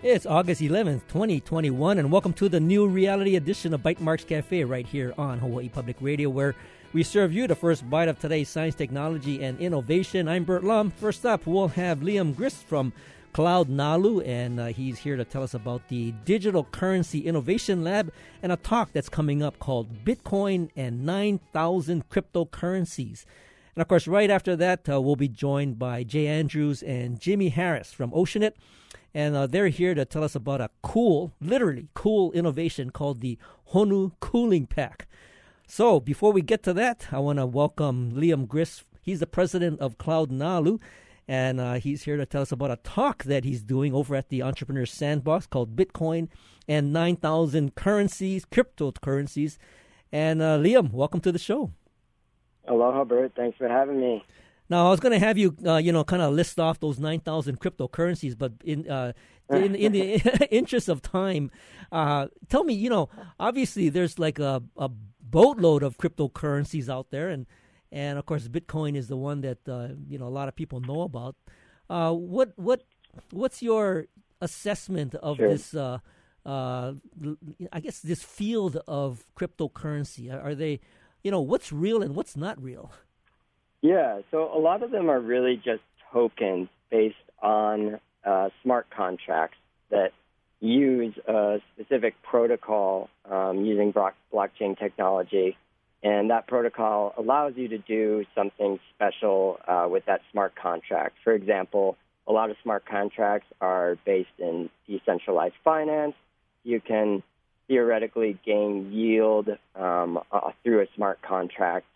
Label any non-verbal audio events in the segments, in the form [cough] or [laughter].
It's August 11th, 2021, and welcome to the new reality edition of Bytemarks Cafe right here on Hawaii Public Radio, where we serve you the first bite of today's science, technology, and innovation. I'm Burt Lum. First up, we'll have Liam Grist from Cloud Nalu, and uh, he's here to tell us about the Digital Currency Innovation Lab and a talk that's coming up called Bitcoin and 9,000 Cryptocurrencies. And of course, right after that, uh, we'll be joined by Jay Andrews and Jimmy Harris from Oceanit. And uh, they're here to tell us about a cool, literally cool innovation called the Honu Cooling Pack. So before we get to that, I want to welcome Liam Grist. He's the president of Cloud Nalu and uh, he's here to tell us about a talk that he's doing over at the Entrepreneur Sandbox called Bitcoin and 9,000 currencies, cryptocurrencies. And uh, Liam, welcome to the show. Aloha, Burt. Thanks for having me. Now, I was going to have you, uh, you know, kind of list off those 9,000 cryptocurrencies, but in, uh, in, in the [laughs] interest of time, uh, tell me, you know, obviously there's like a, a boatload of cryptocurrencies out there, and and of course Bitcoin is the one that uh, you know a lot of people know about. Uh, what what what's your assessment of sure. this? Uh, uh, I guess this field of cryptocurrency are they, you know, what's real and what's not real? Yeah, so a lot of them are really just tokens based on uh, smart contracts that use a specific protocol um, using blockchain technology and that protocol allows you to do something special uh, with that smart contract. For example, a lot of smart contracts are based in decentralized finance. You can theoretically gain yield um, uh, through a smart contract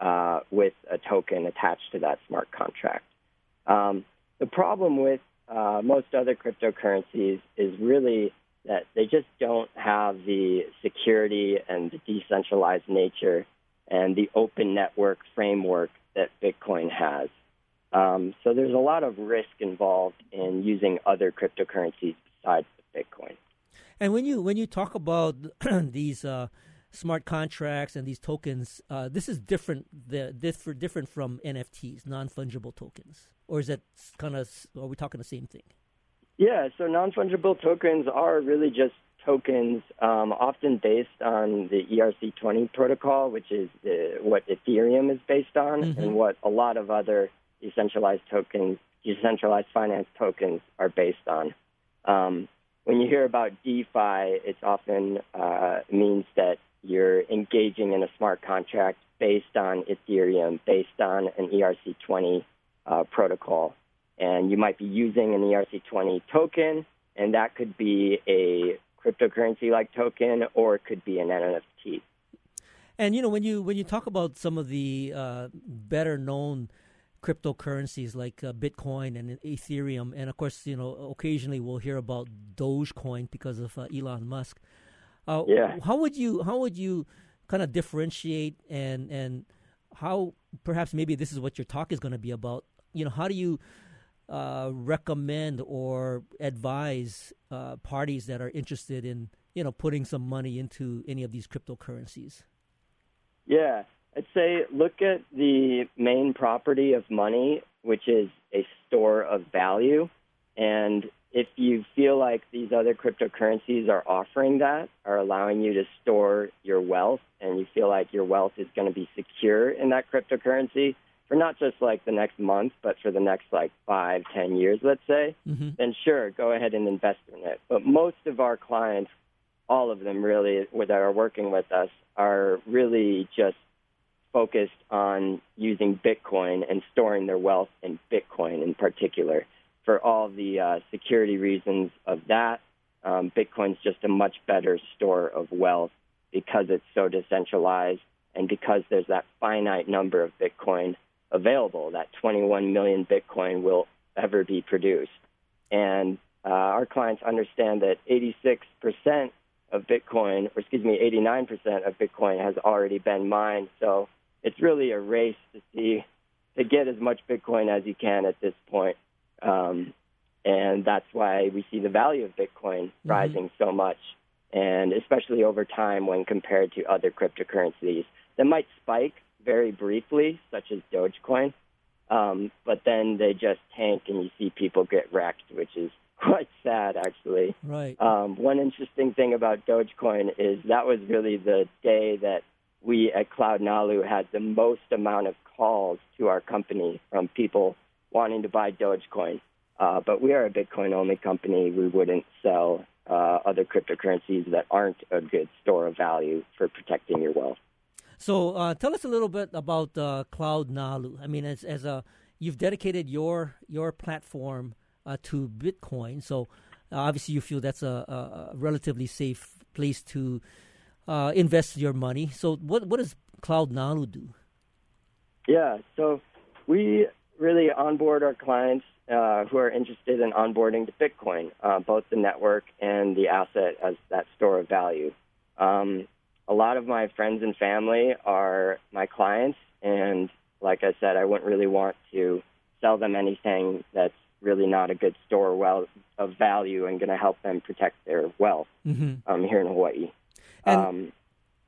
uh, with a token attached to that smart contract. Um, the problem with uh, most other cryptocurrencies is really that they just don't have the security and the decentralized nature and the open network framework that Bitcoin has. Um, so there's a lot of risk involved in using other cryptocurrencies besides Bitcoin. And when you when you talk about [clears throat] these uh, smart contracts and these tokens, uh, this is different. The different different from NFTs, non fungible tokens, or is that kind of? Are we talking the same thing? Yeah, so non fungible tokens are really just tokens, um, often based on the ERC20 protocol, which is the, what Ethereum is based on, mm-hmm. and what a lot of other decentralized tokens, decentralized finance tokens, are based on. Um, when you hear about DeFi, it often uh, means that you're engaging in a smart contract based on Ethereum, based on an ERC20 uh, protocol and you might be using an ERC20 token, and that could be a cryptocurrency like token, or it could be an NFT. And you know, when you when you talk about some of the uh, better known cryptocurrencies like uh, Bitcoin and Ethereum, and of course, you know, occasionally we'll hear about Dogecoin because of uh, Elon Musk. Uh, yeah. How would you how would you kind of differentiate and and how perhaps maybe this is what your talk is going to be about? You know, how do you uh, recommend or advise uh, parties that are interested in you know putting some money into any of these cryptocurrencies? Yeah, I'd say look at the main property of money, which is a store of value, and if you feel like these other cryptocurrencies are offering that, are allowing you to store your wealth, and you feel like your wealth is going to be secure in that cryptocurrency, for not just like the next month, but for the next like five, ten years, let's say, mm-hmm. then sure, go ahead and invest in it. But most of our clients, all of them really that are working with us, are really just focused on using Bitcoin and storing their wealth in Bitcoin in particular. For all the uh, security reasons of that, um, Bitcoin's just a much better store of wealth because it's so decentralized and because there's that finite number of Bitcoin available that 21 million Bitcoin will ever be produced. And uh, our clients understand that 86% of Bitcoin, or excuse me, 89% of Bitcoin has already been mined. So it's really a race to see to get as much Bitcoin as you can at this point. Um, and that's why we see the value of Bitcoin mm-hmm. rising so much, and especially over time when compared to other cryptocurrencies that might spike very briefly, such as Dogecoin, um, but then they just tank and you see people get wrecked, which is [laughs] quite sad, actually. Right. Um, one interesting thing about Dogecoin is that was really the day that we at Cloud Nalu had the most amount of calls to our company from people wanting to buy Dogecoin. Uh, but we are a Bitcoin only company. We wouldn't sell uh, other cryptocurrencies that aren't a good store of value for protecting your wealth. So, uh, tell us a little bit about uh, Cloud Nalu. I mean, as as a you've dedicated your your platform uh, to Bitcoin, so uh, obviously you feel that's a, a, relatively safe place to uh, invest your money. So, what what does Cloud Nalu do? Yeah, so we really onboard our clients uh, who are interested in onboarding to Bitcoin, both the network and the asset as that store of value. Um, a lot of my friends and family are my clients, and like I said, I wouldn't really want to sell them anything that's really not a good store well of value and going to help them protect their wealth mm-hmm. um, here in Hawaii. And, um,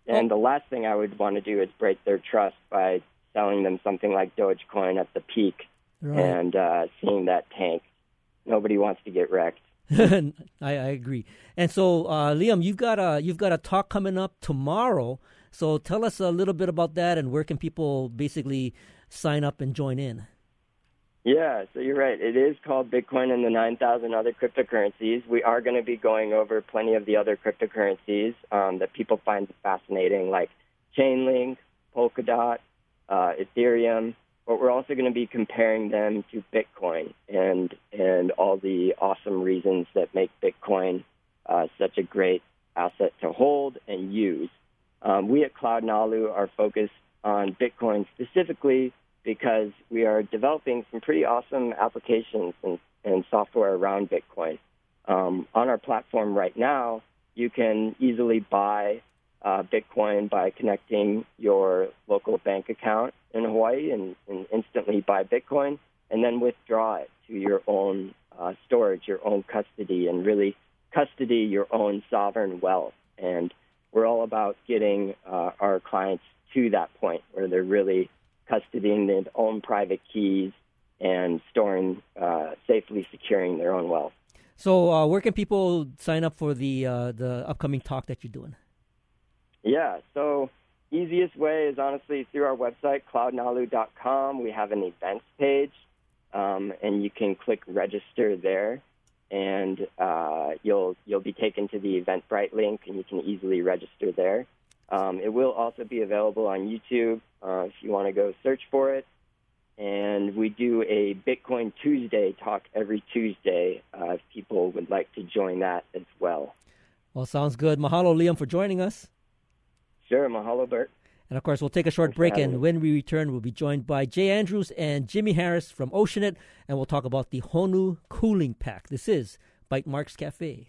and the last thing I would want to do is break their trust by selling them something like Dogecoin at the peak right. and uh, seeing that tank. Nobody wants to get wrecked. [laughs] I, I agree. And so, uh, Liam, you've got a you've got a talk coming up tomorrow. So tell us a little bit about that, and where can people basically sign up and join in? Yeah, so you're right. It is called Bitcoin and the 9,000 other cryptocurrencies. We are going to be going over plenty of the other cryptocurrencies um, that people find fascinating, like Chainlink, Polkadot, uh, Ethereum, but we're also going to be comparing them to Bitcoin and and all the awesome reasons that make Bitcoin uh, such a great asset to hold and use. Um, we at Cloud Nalu are focused on Bitcoin specifically because we are developing some pretty awesome applications and, and software around Bitcoin. Um, on our platform right now, you can easily buy uh, Bitcoin by connecting your local bank account in Hawaii and, and, instantly buy Bitcoin and then withdraw it to your own uh, storage, your own custody, and really custody your own sovereign wealth. And we're all about getting uh, our clients to that point where they're really custodying their own private keys and storing, uh, safely securing their own wealth. So, uh, where can people sign up for the uh, the upcoming talk that you're doing? Yeah, so easiest way is honestly through our website, cloudnalu.com. We have an events page, um, and you can click register there, and uh, you'll you'll be taken to the Eventbrite link, and you can easily register there. Um, it will also be available on YouTube uh, if you want to go search for it. And we do a Bitcoin Tuesday talk every Tuesday uh, if people would like to join that as well. Well, sounds good. Mahalo, Liam, for joining us. Sure, mahalo, Burt. And of course, we'll take a short Thanks break, and when we return, we'll be joined by Jay Andrews and Jimmy Harris from Oceanit, and we'll talk about the Honu Cooling Pack. This is Bytemarks Cafe.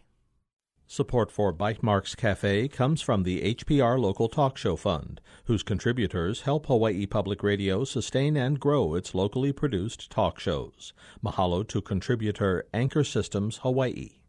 Support for Bytemarks Cafe comes from the HPR Local Talk Show Fund, whose contributors help Hawaii Public Radio sustain and grow its locally produced talk shows. Mahalo to contributor Anchor Systems Hawaii.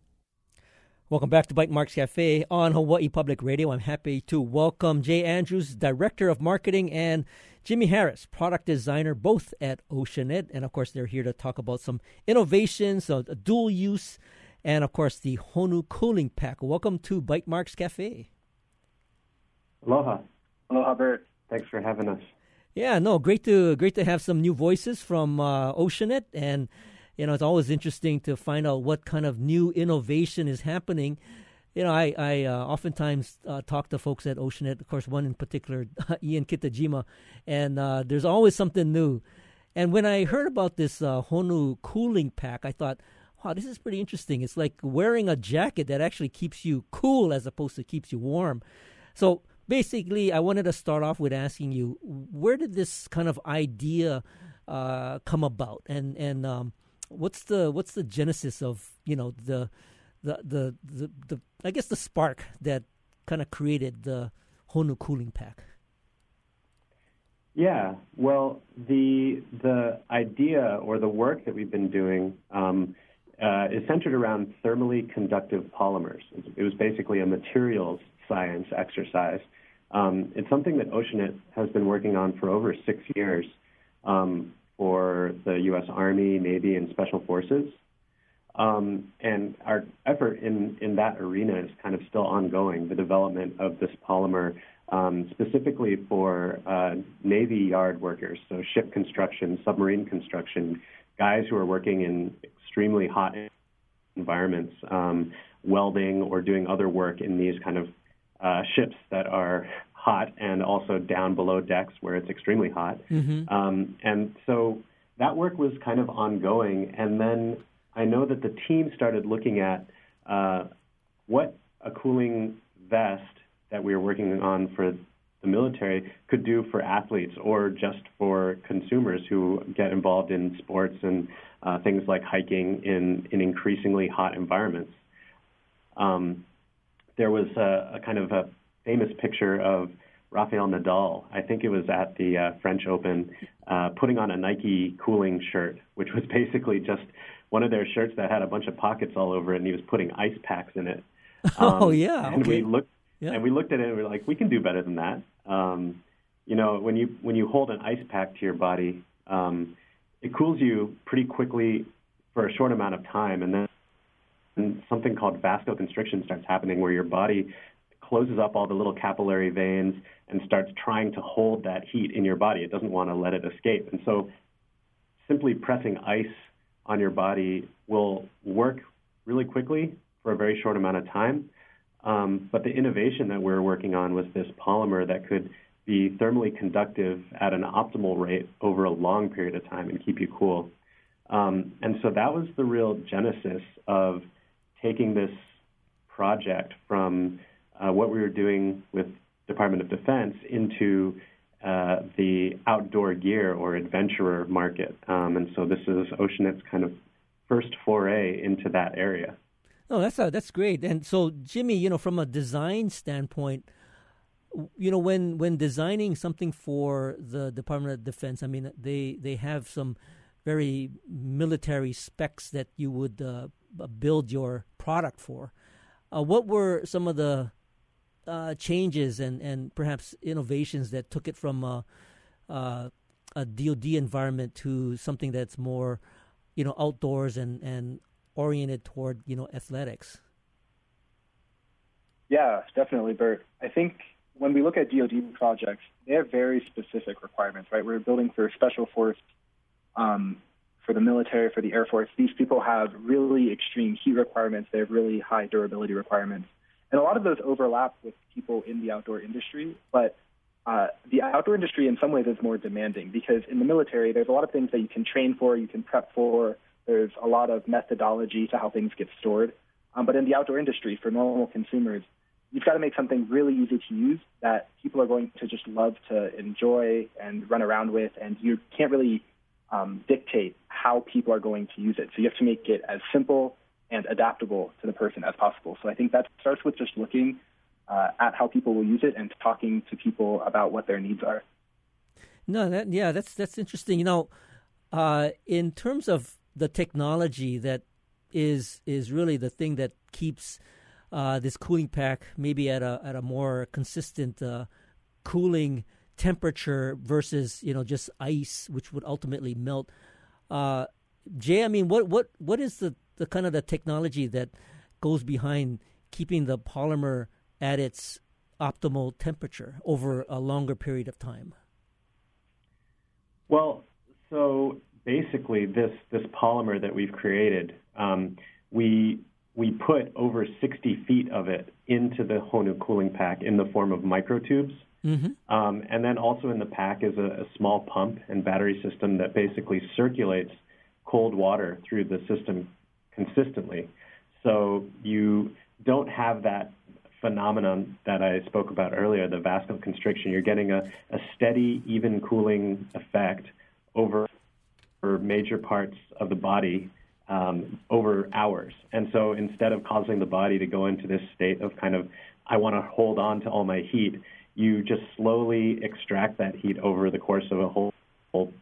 Welcome back to Bytemarks Cafe on Hawaii Public Radio. I'm happy to welcome Jay Andrews, Director of Marketing, and Jimmy Harris, Product Designer, both at Oceanit. And of course, they're here to talk about some innovations, uh, dual use, and of course, the Honu Cooling Pack. Welcome to Bytemarks Cafe. Aloha. Aloha, Burt. Thanks for having us. Yeah, no, great to great to have some new voices from uh, Oceanit and you know, it's always interesting to find out what kind of new innovation is happening. You know, I, I uh, oftentimes uh, talk to folks at Oceanit, of course, one in particular, [laughs] Ian Kitajima, and uh, there's always something new. And when I heard about this uh, Honu cooling pack, I thought, wow, this is pretty interesting. It's like wearing a jacket that actually keeps you cool as opposed to keeps you warm. So basically, I wanted to start off with asking you, where did this kind of idea uh, come about? And, and um, what's the what's the genesis of you know the the the the, the I guess the spark that kind of created the Honu cooling pack? Yeah, well, the the idea or the work that we've been doing um, uh, is centered around thermally conductive polymers. It was basically a materials science exercise. Um, it's something that Oceanit has been working on for over six years. Um, for the U.S. Army, Navy, and Special Forces. Um, and our effort in, in that arena is kind of still ongoing, the development of this polymer um, specifically for uh, Navy yard workers, so ship construction, submarine construction, guys who are working in extremely hot environments, um, welding or doing other work in these kind of uh, ships that are hot and also down below decks where it's extremely hot. Mm-hmm. Um, and so that work was kind of ongoing. And then I know that the team started looking at uh, what a cooling vest that we were working on for the military could do for athletes or just for consumers who get involved in sports and uh, things like hiking in, in increasingly hot environments. Um, there was a, a, kind of a famous picture of Rafael Nadal, I think it was at the uh, French Open, uh, putting on a Nike cooling shirt, which was [laughs] basically just one of their shirts that had a bunch of pockets all over it, and he was putting ice packs in it. [laughs] Um, oh yeah, and okay. we looked yeah. and we looked at it and we are like, we can do better than that. Um, you know, when you when you hold an ice pack to your body, um, it cools you pretty quickly for a short amount of time, and then and something called vasoconstriction starts happening, where your body closes up all the little capillary veins and starts trying to hold that heat in your body. It doesn't want to let it escape. And so simply pressing ice on your body will work really quickly for a very short amount of time. Um, but the innovation that we're working on was this polymer that could be thermally conductive at an optimal rate over a long period of time and keep you cool. Um, and so that was the real genesis of taking this project from uh, what we were doing with Department of Defense into uh, the outdoor gear or adventurer market. Um, and so this is Oceanit's kind of first foray into that area. Oh, that's a, uh, that's great. And so, Jimmy, you know, from a design standpoint, you know, when when designing something for the Department of Defense, I mean, they they have some very military specs that you would uh, build your product for. Uh, what were some of the uh, changes and, and perhaps innovations that took it from a, uh, a DoD environment to something that's more, you know, outdoors and, and oriented toward you know athletics. Yeah, definitely, Burt. I think when we look at DoD projects, they have very specific requirements, right? We're building for special force, um, for the military, for the Air Force. These people have really extreme heat requirements. They have really high durability requirements. And a lot of those overlap with people in the outdoor industry, but uh, the outdoor industry in some ways is more demanding because in the military, there's a lot of things that you can train for, you can prep for. There's a lot of methodology to how things get stored. Um, but in the outdoor industry, for normal consumers, you've got to make something really easy to use that people are going to just love to enjoy and run around with, and you can't really um, dictate how people are going to use it. So you have to make it as simple and adaptable to the person as possible. So I think that starts with just looking uh, at how people will use it and talking to people about what their needs are. No, that yeah, that's that's interesting. You know, uh, in terms of the technology that is is really the thing that keeps uh, this cooling pack maybe at a at a more consistent uh, cooling temperature versus you know just ice, which would ultimately melt. Uh, Jay, I mean, what what what is the, the kind of the technology that goes behind keeping the polymer at its optimal temperature over a longer period of time? Well, so basically, this this polymer that we've created, um, we we put over 60 feet of it into the Honu cooling pack in the form of microtubes. Mm-hmm. Um, and then also in the pack is a, a, small pump and battery system that basically circulates cold water through the system consistently. So you don't have that phenomenon that I spoke about earlier, the vasoconstriction. You're getting a, a steady, even cooling effect over major parts of the body um, over hours. And so instead of causing the body to go into this state of kind of, I want to hold on to all my heat, you just slowly extract that heat over the course of a whole, whole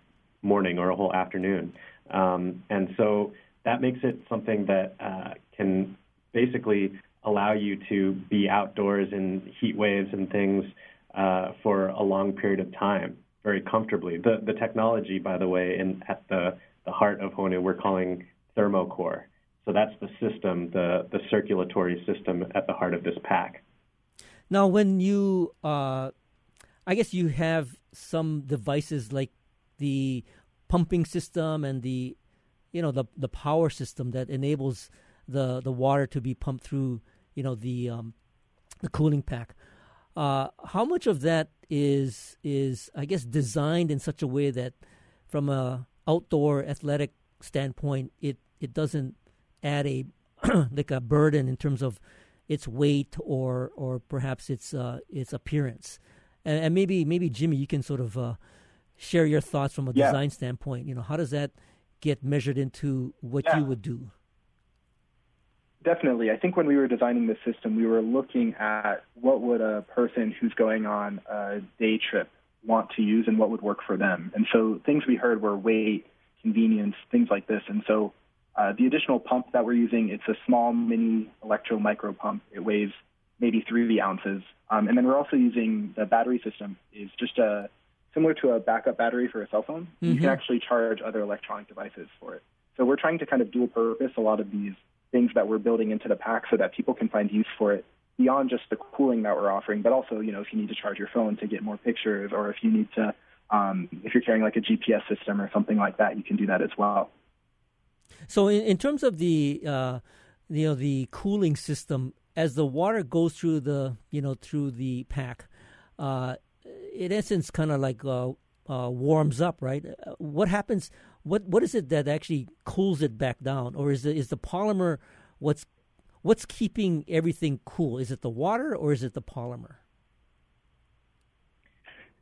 morning or a whole afternoon. Um, and so that makes it something that uh, can basically allow you to be outdoors in heat waves and things uh, for a long period of time very comfortably. The, the technology, by the way, in, at the, the heart of Honu, we're calling thermocore. So that's the system, the, the circulatory system at the heart of this pack. Now, when you, uh, I guess you have some devices like the pumping system and the, you know, the the power system that enables the the water to be pumped through, you know, the um, the cooling pack. Uh, how much of that is is I guess designed in such a way that, from a outdoor athletic standpoint, it it doesn't add a [clears throat] like a burden in terms of its weight or or perhaps its uh, its appearance. And, and, maybe maybe Jimmy, you can sort of uh, share your thoughts from a yeah. design standpoint. You know, how does that get measured into what yeah. you would do? Definitely. I think when we were designing the system, we were looking at what would a person who's going on a day trip want to use and what would work for them. And so things we heard were weight, convenience, things like this. And so uh, the additional pump that we're using, it's a small mini electro micro pump. It weighs maybe three ounces. Um, and then we're also using the battery system is just a similar to a backup battery for a cell phone. Mm-hmm. You can mm-hmm. actually charge other electronic devices for it. So we're trying to kind of dual purpose a lot of these things that we're building into the pack so that people can find use for it beyond just the cooling that we're offering, but also, you know, if you need to charge your phone to get more pictures or if you need to, um, if you're carrying like a GPS system or something like that, you can do that as well. So, in, in terms of the, uh, you know, the cooling system, as the water goes through the, you know, through the pack, uh, in essence, kind of like uh, uh, warms up, right? Uh, what happens? What what is it that actually cools it back down, or is it is the polymer what's what's keeping everything cool? Is it the water or is it the polymer?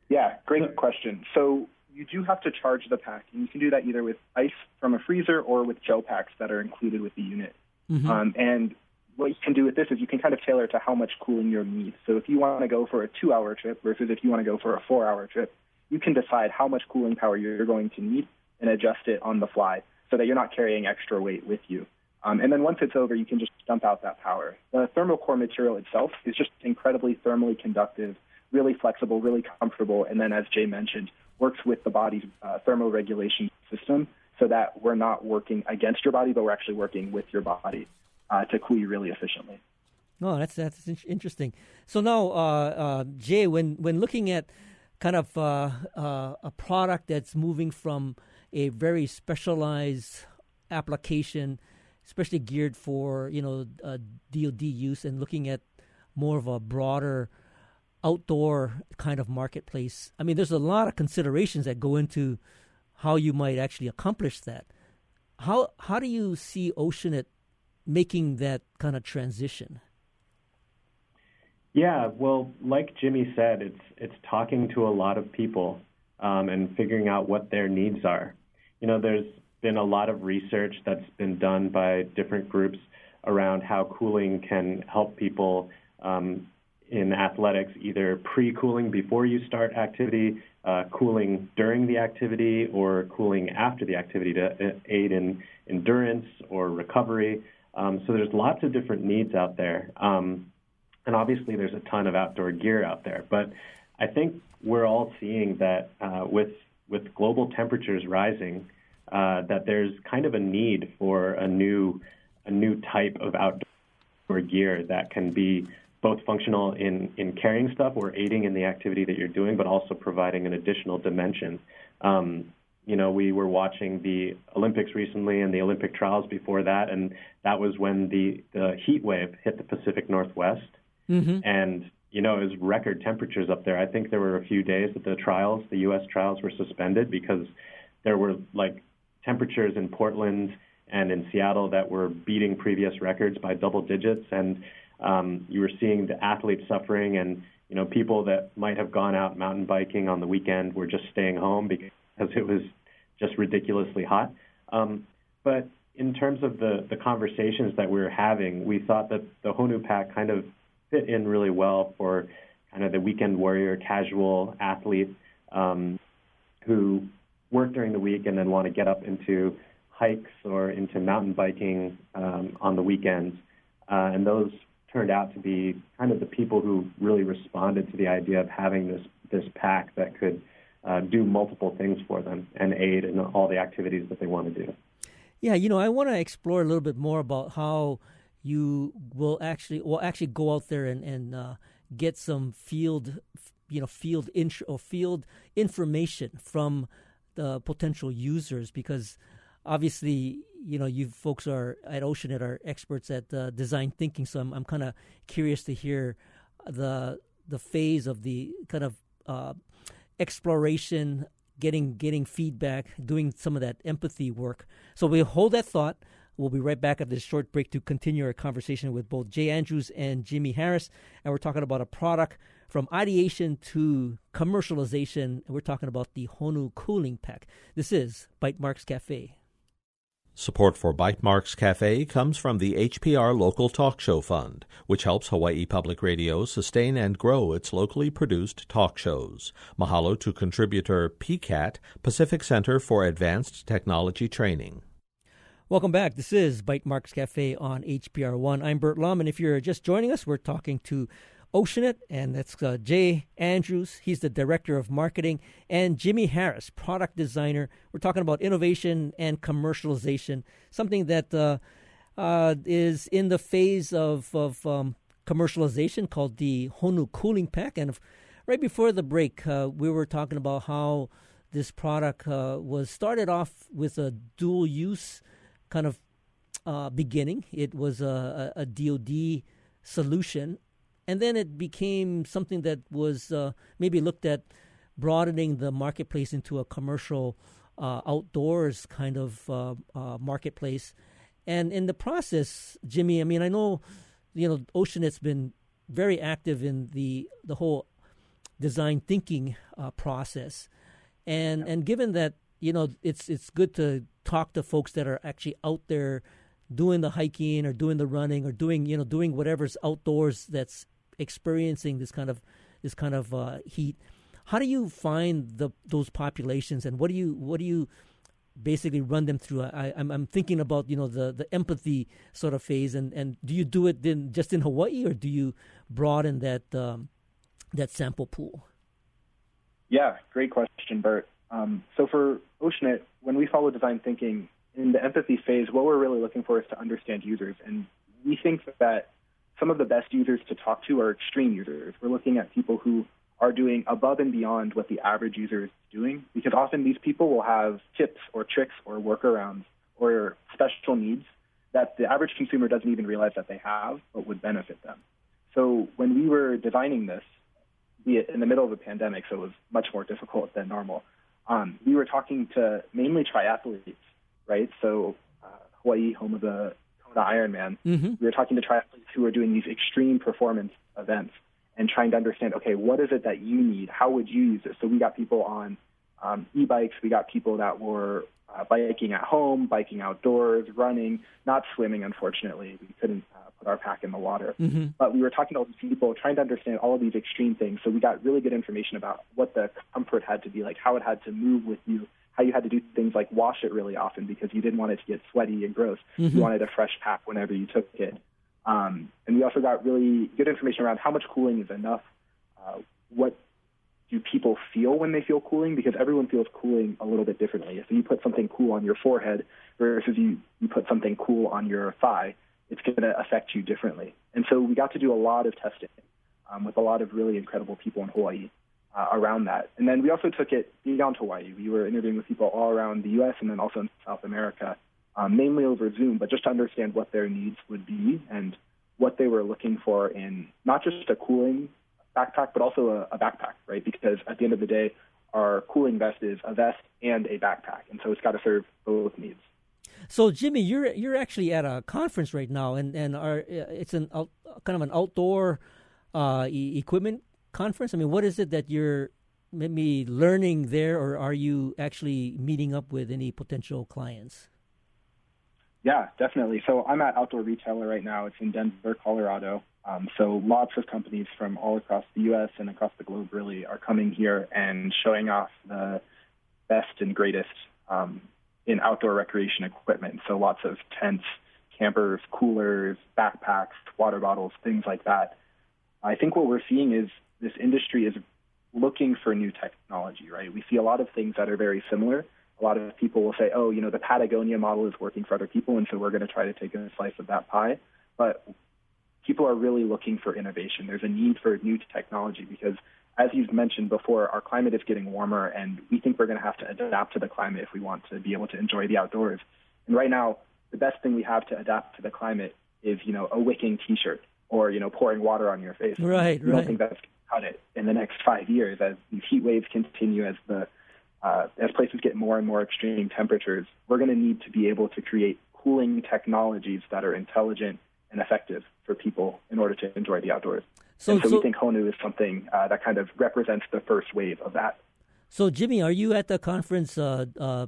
Yeah, great question. So you do have to charge the pack, and you can do that either with ice from a freezer or with gel packs that are included with the unit. Mm-hmm. Um, and what you can do with this is you can kind of tailor to how much cooling you need. So if you want to go for a two-hour trip versus if you want to go for a four-hour trip, you can decide how much cooling power you're going to need and adjust it on the fly so that you're not carrying extra weight with you. Um, and then once it's over, you can just dump out that power. The thermal core material itself is just incredibly thermally conductive, really flexible, really comfortable, and then as Jay mentioned, works with the body's uh, thermoregulation system so that we're not working against your body, but we're actually working with your body uh, to you really efficiently. No, that's that's interesting. So now, uh, uh, Jay, when when looking at kind of uh, uh, a product that's moving from a very specialized application, especially geared for you know DoD use, and looking at more of a broader outdoor kind of marketplace. I mean, there's a lot of considerations that go into how you might actually accomplish that. How how do you see Oceanit making that kind of transition? Yeah, well, like Jimmy said, it's it's talking to a lot of people um, and figuring out what their needs are. You know, there's been a lot of research that's been done by different groups around how cooling can help people um, in athletics, either pre-cooling before you start activity, uh, cooling during the activity, or cooling after the activity to uh, aid in endurance or recovery. Um, so there's lots of different needs out there. Um, and obviously there's a ton of outdoor gear out there. But I think we're all seeing that uh, with with global temperatures rising, uh, that there's kind of a need for a new a new type of outdoor gear that can be both functional in, in carrying stuff or aiding in the activity that you're doing, but also providing an additional dimension. Um, you know, we were watching the Olympics recently and the Olympic trials before that, and that was when the, the heat wave hit the Pacific Northwest. Mm-hmm. And, you know, it was record temperatures up there. I think there were a few days that the trials, the U.S. trials, were suspended because there were like temperatures in Portland and in Seattle that were beating previous records by double digits. And um, you were seeing the athletes suffering, and you know people that might have gone out mountain biking on the weekend were just staying home because it was just ridiculously hot. Um, but in terms of the the conversations that we were having, we thought that the Honu pack kind of fit in really well for kind of the weekend warrior, casual athlete um, who work during the week and then want to get up into hikes or into mountain biking um, on the weekends. Uh, and those turned out to be kind of the people who really responded to the idea of having this this pack that could uh, do multiple things for them and aid in all the activities that they want to do. Yeah, you know, I want to explore a little bit more about how you will actually will actually go out there and and uh, get some field, you know, field int- or field information from the potential users because obviously you know you folks are at Oceanit are experts at uh, design thinking so I'm I'm kind of curious to hear the the phase of the kind of uh, exploration getting getting feedback doing some of that empathy work so we'll hold that thought We'll be right back after this short break to continue our conversation with both Jay Andrews and Jimmy Harris. And we're talking about a product from ideation to commercialization. And we're talking about the Honu Cooling Pack. This is Bytemarks Cafe. Support for Bytemarks Cafe comes from the HPR Local Talk Show Fund, which helps Hawaii Public Radio sustain and grow its locally produced talk shows. Mahalo to contributor PCAT, Pacific Center for Advanced Technology Training. Welcome back. This is Bytemarks Cafe on HPR1. I'm Burt Lum, and if you're just joining us, we're talking to Oceanit, and that's uh, Jay Andrews. He's the director of marketing, and Jimmy Harris, product designer. We're talking about innovation and commercialization, something that uh, uh, is in the phase of, of um, commercialization called the Honu Cooling Pack. And if, right before the break, uh, we were talking about how this product uh, was started off with a dual use kind of uh, beginning. It was a, a, a, DoD solution, and then it became something that was uh, maybe looked at broadening the marketplace into a commercial uh, outdoors kind of uh, uh, marketplace. And in the process, Jimmy, I mean, I know you know Oceanit's been very active in the the whole design thinking uh, process, and and given that you know it's it's good to talk to folks that are actually out there doing the hiking or doing the running or doing you know doing whatever's outdoors that's experiencing this kind of this kind of uh, heat. How do you find the those populations and what do you what do you basically run them through? I, I'm I'm thinking about you know the the empathy sort of phase and and do you do it then just in Hawaii or do you broaden that um, that sample pool? Yeah, great question, Burt. Um, so for Oceanit, when we follow design thinking in the empathy phase, what we're really looking for is to understand users. And we think that some of the best users to talk to are extreme users. We're looking at people who are doing above and beyond what the average user is doing, because often these people will have tips or tricks or workarounds or special needs that the average consumer doesn't even realize that they have, but would benefit them. So when we were designing this, be it in the middle of a pandemic, so it was much more difficult than normal, um, we were talking to mainly triathletes, right? So uh, Hawaii, home of the Kona Ironman, mm-hmm. we were talking to triathletes who are doing these extreme performance events and trying to understand, okay, what is it that you need? How would you use it? So we got people on um, e-bikes. We got people that were uh, biking at home, biking outdoors, running, not swimming, unfortunately. We couldn't uh, put our pack in the water. Mm-hmm. But we were talking to all these people, trying to understand all of these extreme things. So we got really good information about what the comfort had to be like, how it had to move with you, how you had to do things like wash it really often because you didn't want it to get sweaty and gross. Mm-hmm. You wanted a fresh pack whenever you took it. Um, and we also got really good information around how much cooling is enough, uh, what do people feel when they feel cooling? Because everyone feels cooling a little bit differently. If you put something cool on your forehead versus you, you put something cool on your thigh, it's going to affect you differently. And so we got to do a lot of testing um, with a lot of really incredible people in Hawaii uh, around that. And then we also took it beyond Hawaii. We were interviewing with people all around the U.S. and then also in South America, um, mainly over Zoom, but just to understand what their needs would be and what they were looking for in not just a cooling backpack, but also a, a backpack, right? Because at the end of the day, our cooling vest is a vest and a backpack, and so it's got to serve both needs. So, Jimmy, you're you're actually at a conference right now, and and are it's an out, kind of an outdoor uh, e- equipment conference. I mean, what is it that you're maybe learning there, or are you actually meeting up with any potential clients? Yeah, definitely. So I'm at Outdoor Retailer right now. It's in Denver, Colorado. Um, so lots of companies from all across the U.S. and across the globe really are coming here and showing off the best and greatest um, in outdoor recreation equipment. So lots of tents, campers, coolers, backpacks, water bottles, things like that. I think what we're seeing is this industry is looking for new technology, right? We see a lot of things that are very similar, a lot of people will say, oh, you know, the Patagonia model is working for other people, and so we're going to try to take a slice of that pie. But people are really looking for innovation. There's a need for new technology because, as you've mentioned before, our climate is getting warmer, and we think we're going to have to adapt to the climate if we want to be able to enjoy the outdoors. And right now, the best thing we have to adapt to the climate is, you know, a wicking T-shirt or you know pouring water on your face. Right, we right. don't think that's cut it in the next five years as these heat waves continue, as the uh, as places get more and more extreme temperatures. We're going to need to be able to create cooling technologies that are intelligent and effective for people in order to enjoy the outdoors. So, so, so we think Honu is something uh, that kind of represents the first wave of that. So, Jimmy, are you at the conference uh, uh,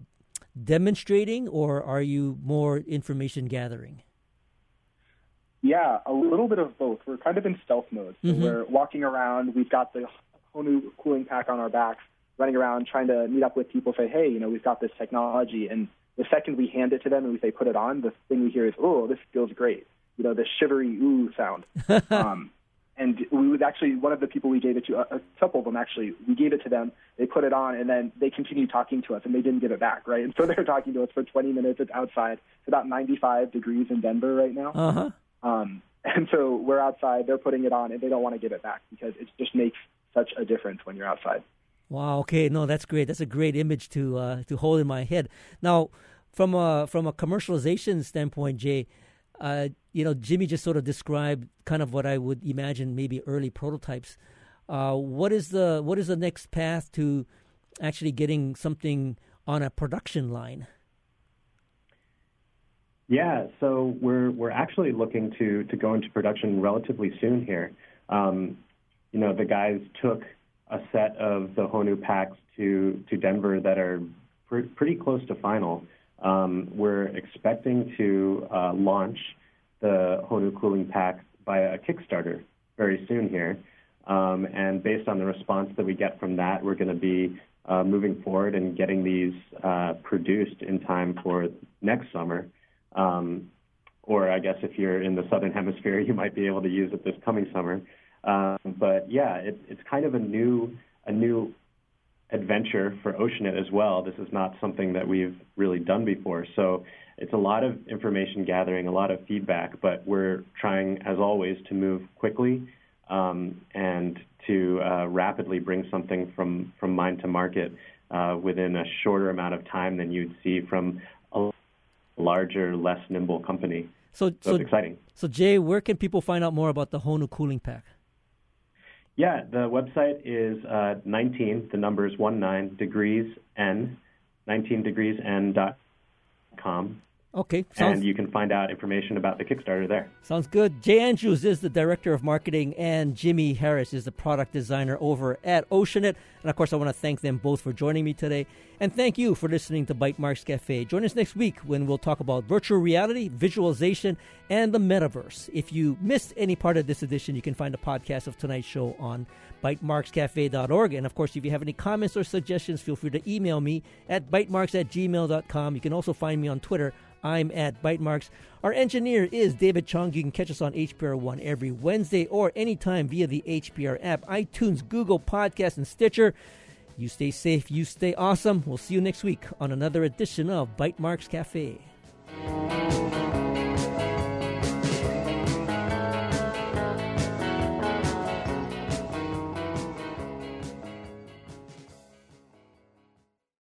demonstrating, or are you more information gathering? Yeah, a little bit of both. We're kind of in stealth mode. So mm-hmm. We're walking around. We've got the Honu cooling pack on our backs, running around trying to meet up with people. Say, hey, you know, we've got this technology, and the second we hand it to them and we say put it on, the thing we hear is, oh, this feels great. You know, the shivery ooh sound. [laughs] um, and we was actually one of the people we gave it to, a, a couple of them actually, we gave it to them. They put it on, and then they continued talking to us, and they didn't give it back, right? And so they were talking to us for 20 minutes. It's outside. It's about 95 degrees in Denver right now. Uh-huh. Um, [laughs] and so we're outside, they're putting it on, and they don't want to give it back because it just makes such a difference when you're outside. Wow. Okay. No, that's great. That's a great image to uh, to hold in my head. Now, from a from a commercialization standpoint, Jay, uh, you know, Jimmy just sort of described kind of what I would imagine maybe early prototypes. Uh, what is the what is the next path to actually getting something on a production line? Yeah, so we're we're actually looking to to go into production relatively soon here. Um, you know, the guys took a set of the Honu packs to to Denver that are pr- pretty close to final. Um, we're expecting to uh, launch the Honu cooling pack by a Kickstarter very soon here. Um, and based on the response that we get from that, we're going to be uh, moving forward and getting these uh, produced in time for next summer. Um, or I guess if you're in the southern hemisphere, you might be able to use it this coming summer. Um, but yeah, it, it's kind of a new a new adventure for Oceanit as well. This is not something that we've really done before, so it's a lot of information gathering, a lot of feedback. But we're trying, as always, to move quickly um, and to uh, rapidly bring something from from mind to market uh, within a shorter amount of time than you'd see from larger, less nimble company. So, so, so it's exciting. So, Jay, where can people find out more about the Honu Cooling Pack? Yeah, the website is uh, 19, the number is 19 degrees N, 19 degrees N dot com. Okay. Sounds, and you can find out information about the Kickstarter there. Sounds good. Jay Andrews is the director of marketing, and Jimmy Harris is the product designer over at Oceanit. And of course, I want to thank them both for joining me today. And thank you for listening to Bytemarks Cafe. Join us next week when we'll talk about virtual reality, visualization, and the metaverse. If you missed any part of this edition, you can find a podcast of tonight's show on bytemarkscafe.org. And of course, if you have any comments or suggestions, feel free to email me at bytemarks at gmail.com. You can also find me on Twitter I'm at Bytemarks. Our engineer is David Chong. You can catch us on HPR One every Wednesday or anytime via the HPR app, iTunes, Google Podcast, and Stitcher. You stay safe, you stay awesome. We'll see you next week on another edition of Bytemarks Cafe.